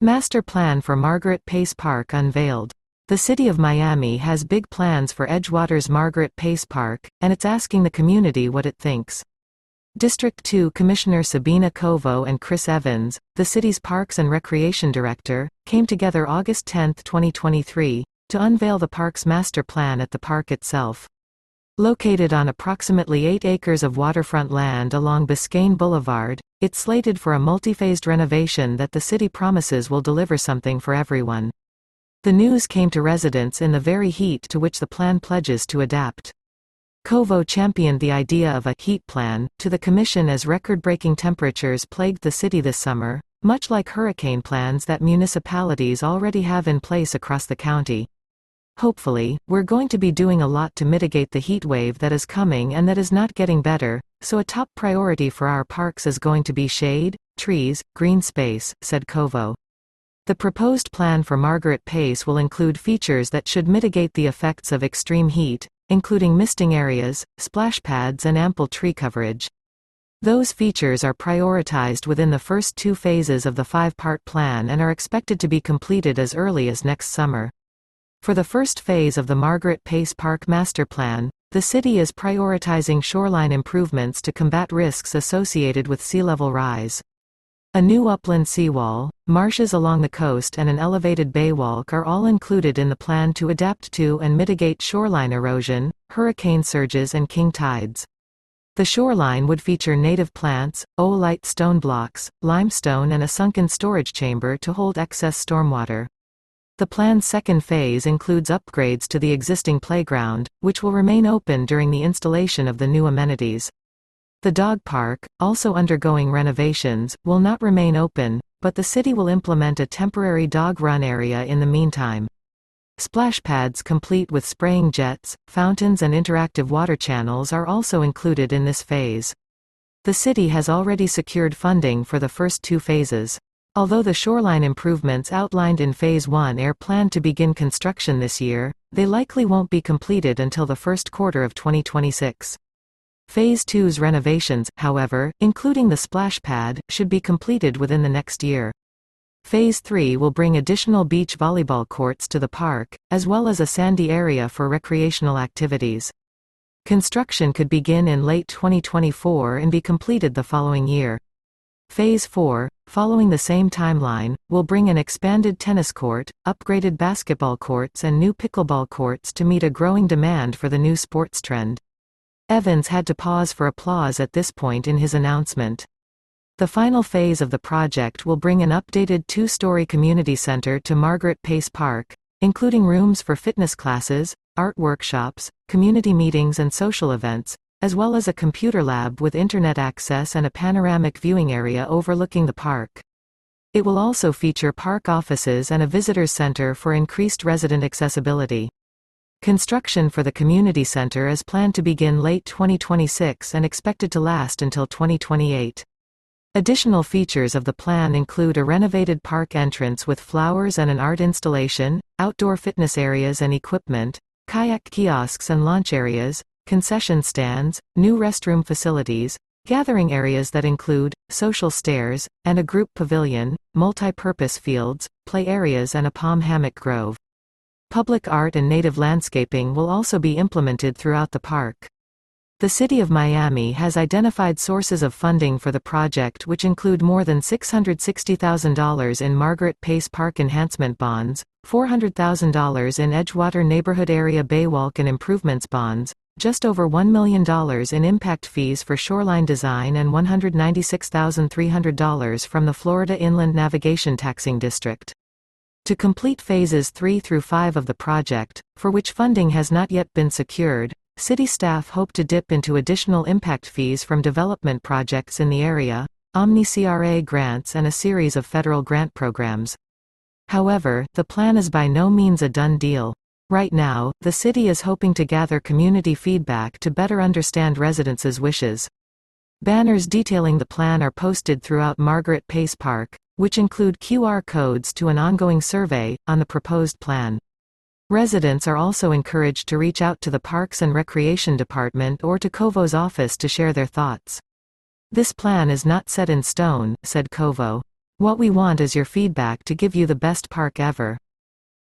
Master Plan for Margaret Pace Park unveiled. The City of Miami has big plans for Edgewater's Margaret Pace Park, and it's asking the community what it thinks. District 2 Commissioner Sabina Covo and Chris Evans, the city's Parks and Recreation Director, came together August 10, 2023, to unveil the park's master plan at the park itself. Located on approximately 8 acres of waterfront land along Biscayne Boulevard, it's slated for a multi-phased renovation that the city promises will deliver something for everyone. The news came to residents in the very heat to which the plan pledges to adapt. Covo championed the idea of a heat plan to the commission as record-breaking temperatures plagued the city this summer, much like hurricane plans that municipalities already have in place across the county. Hopefully, we're going to be doing a lot to mitigate the heat wave that is coming and that is not getting better, so a top priority for our parks is going to be shade, trees, green space, said Covo. The proposed plan for Margaret Pace will include features that should mitigate the effects of extreme heat, including misting areas, splash pads and ample tree coverage. Those features are prioritized within the first two phases of the five-part plan and are expected to be completed as early as next summer. For the first phase of the Margaret Pace Park Master Plan, the city is prioritizing shoreline improvements to combat risks associated with sea level rise. A new upland seawall, marshes along the coast and an elevated baywalk are all included in the plan to adapt to and mitigate shoreline erosion, hurricane surges and king tides. The shoreline would feature native plants, oolite stone blocks, limestone and a sunken storage chamber to hold excess stormwater. The plan's second phase includes upgrades to the existing playground, which will remain open during the installation of the new amenities. The dog park, also undergoing renovations, will not remain open, but the city will implement a temporary dog run area in the meantime. Splash pads complete with spraying jets, fountains and interactive water channels are also included in this phase. The city has already secured funding for the first two phases. Although the shoreline improvements outlined in Phase 1 are planned to begin construction this year, they likely won't be completed until the first quarter of 2026. Phase 2's renovations, however, including the splash pad, should be completed within the next year. Phase 3 will bring additional beach volleyball courts to the park, as well as a sandy area for recreational activities. Construction could begin in late 2024 and be completed the following year. Phase 4, following the same timeline, will bring an expanded tennis court, upgraded basketball courts and new pickleball courts to meet a growing demand for the new sports trend. Evans had to pause for applause at this point in his announcement. The final phase of the project will bring an updated two-story community center to Margaret Pace Park, including rooms for fitness classes, art workshops, community meetings and social events, as well as a computer lab with internet access and a panoramic viewing area overlooking the park. It will also feature park offices and a visitors center for increased resident accessibility. Construction for the community center is planned to begin late 2026 and expected to last until 2028. Additional features of the plan include a renovated park entrance with flowers and an art installation, outdoor fitness areas and equipment, kayak kiosks and launch areas, concession stands, new restroom facilities, gathering areas that include, social stairs, and a group pavilion, multi-purpose fields, play areas and a palm hammock grove. Public art and native landscaping will also be implemented throughout the park. The City of Miami has identified sources of funding for the project which include more than $660,000 in Margaret Pace Park enhancement bonds, $400,000 in Edgewater Neighborhood Area Baywalk and Improvements bonds, just over $1 million in impact fees for shoreline design and $196,300 from the Florida Inland Navigation Taxing District. To complete phases 3 through 5 of the project, for which funding has not yet been secured, city staff hope to dip into additional impact fees from development projects in the area, Omni-CRA grants and a series of federal grant programs. However, the plan is by no means a done deal. Right now, the city is hoping to gather community feedback to better understand residents' wishes. Banners detailing the plan are posted throughout Margaret Pace Park, which include QR codes to an ongoing survey, on the proposed plan. Residents are also encouraged to reach out to the Parks and Recreation Department or to Covo's office to share their thoughts. This plan is not set in stone, said Covo. What we want is your feedback to give you the best park ever.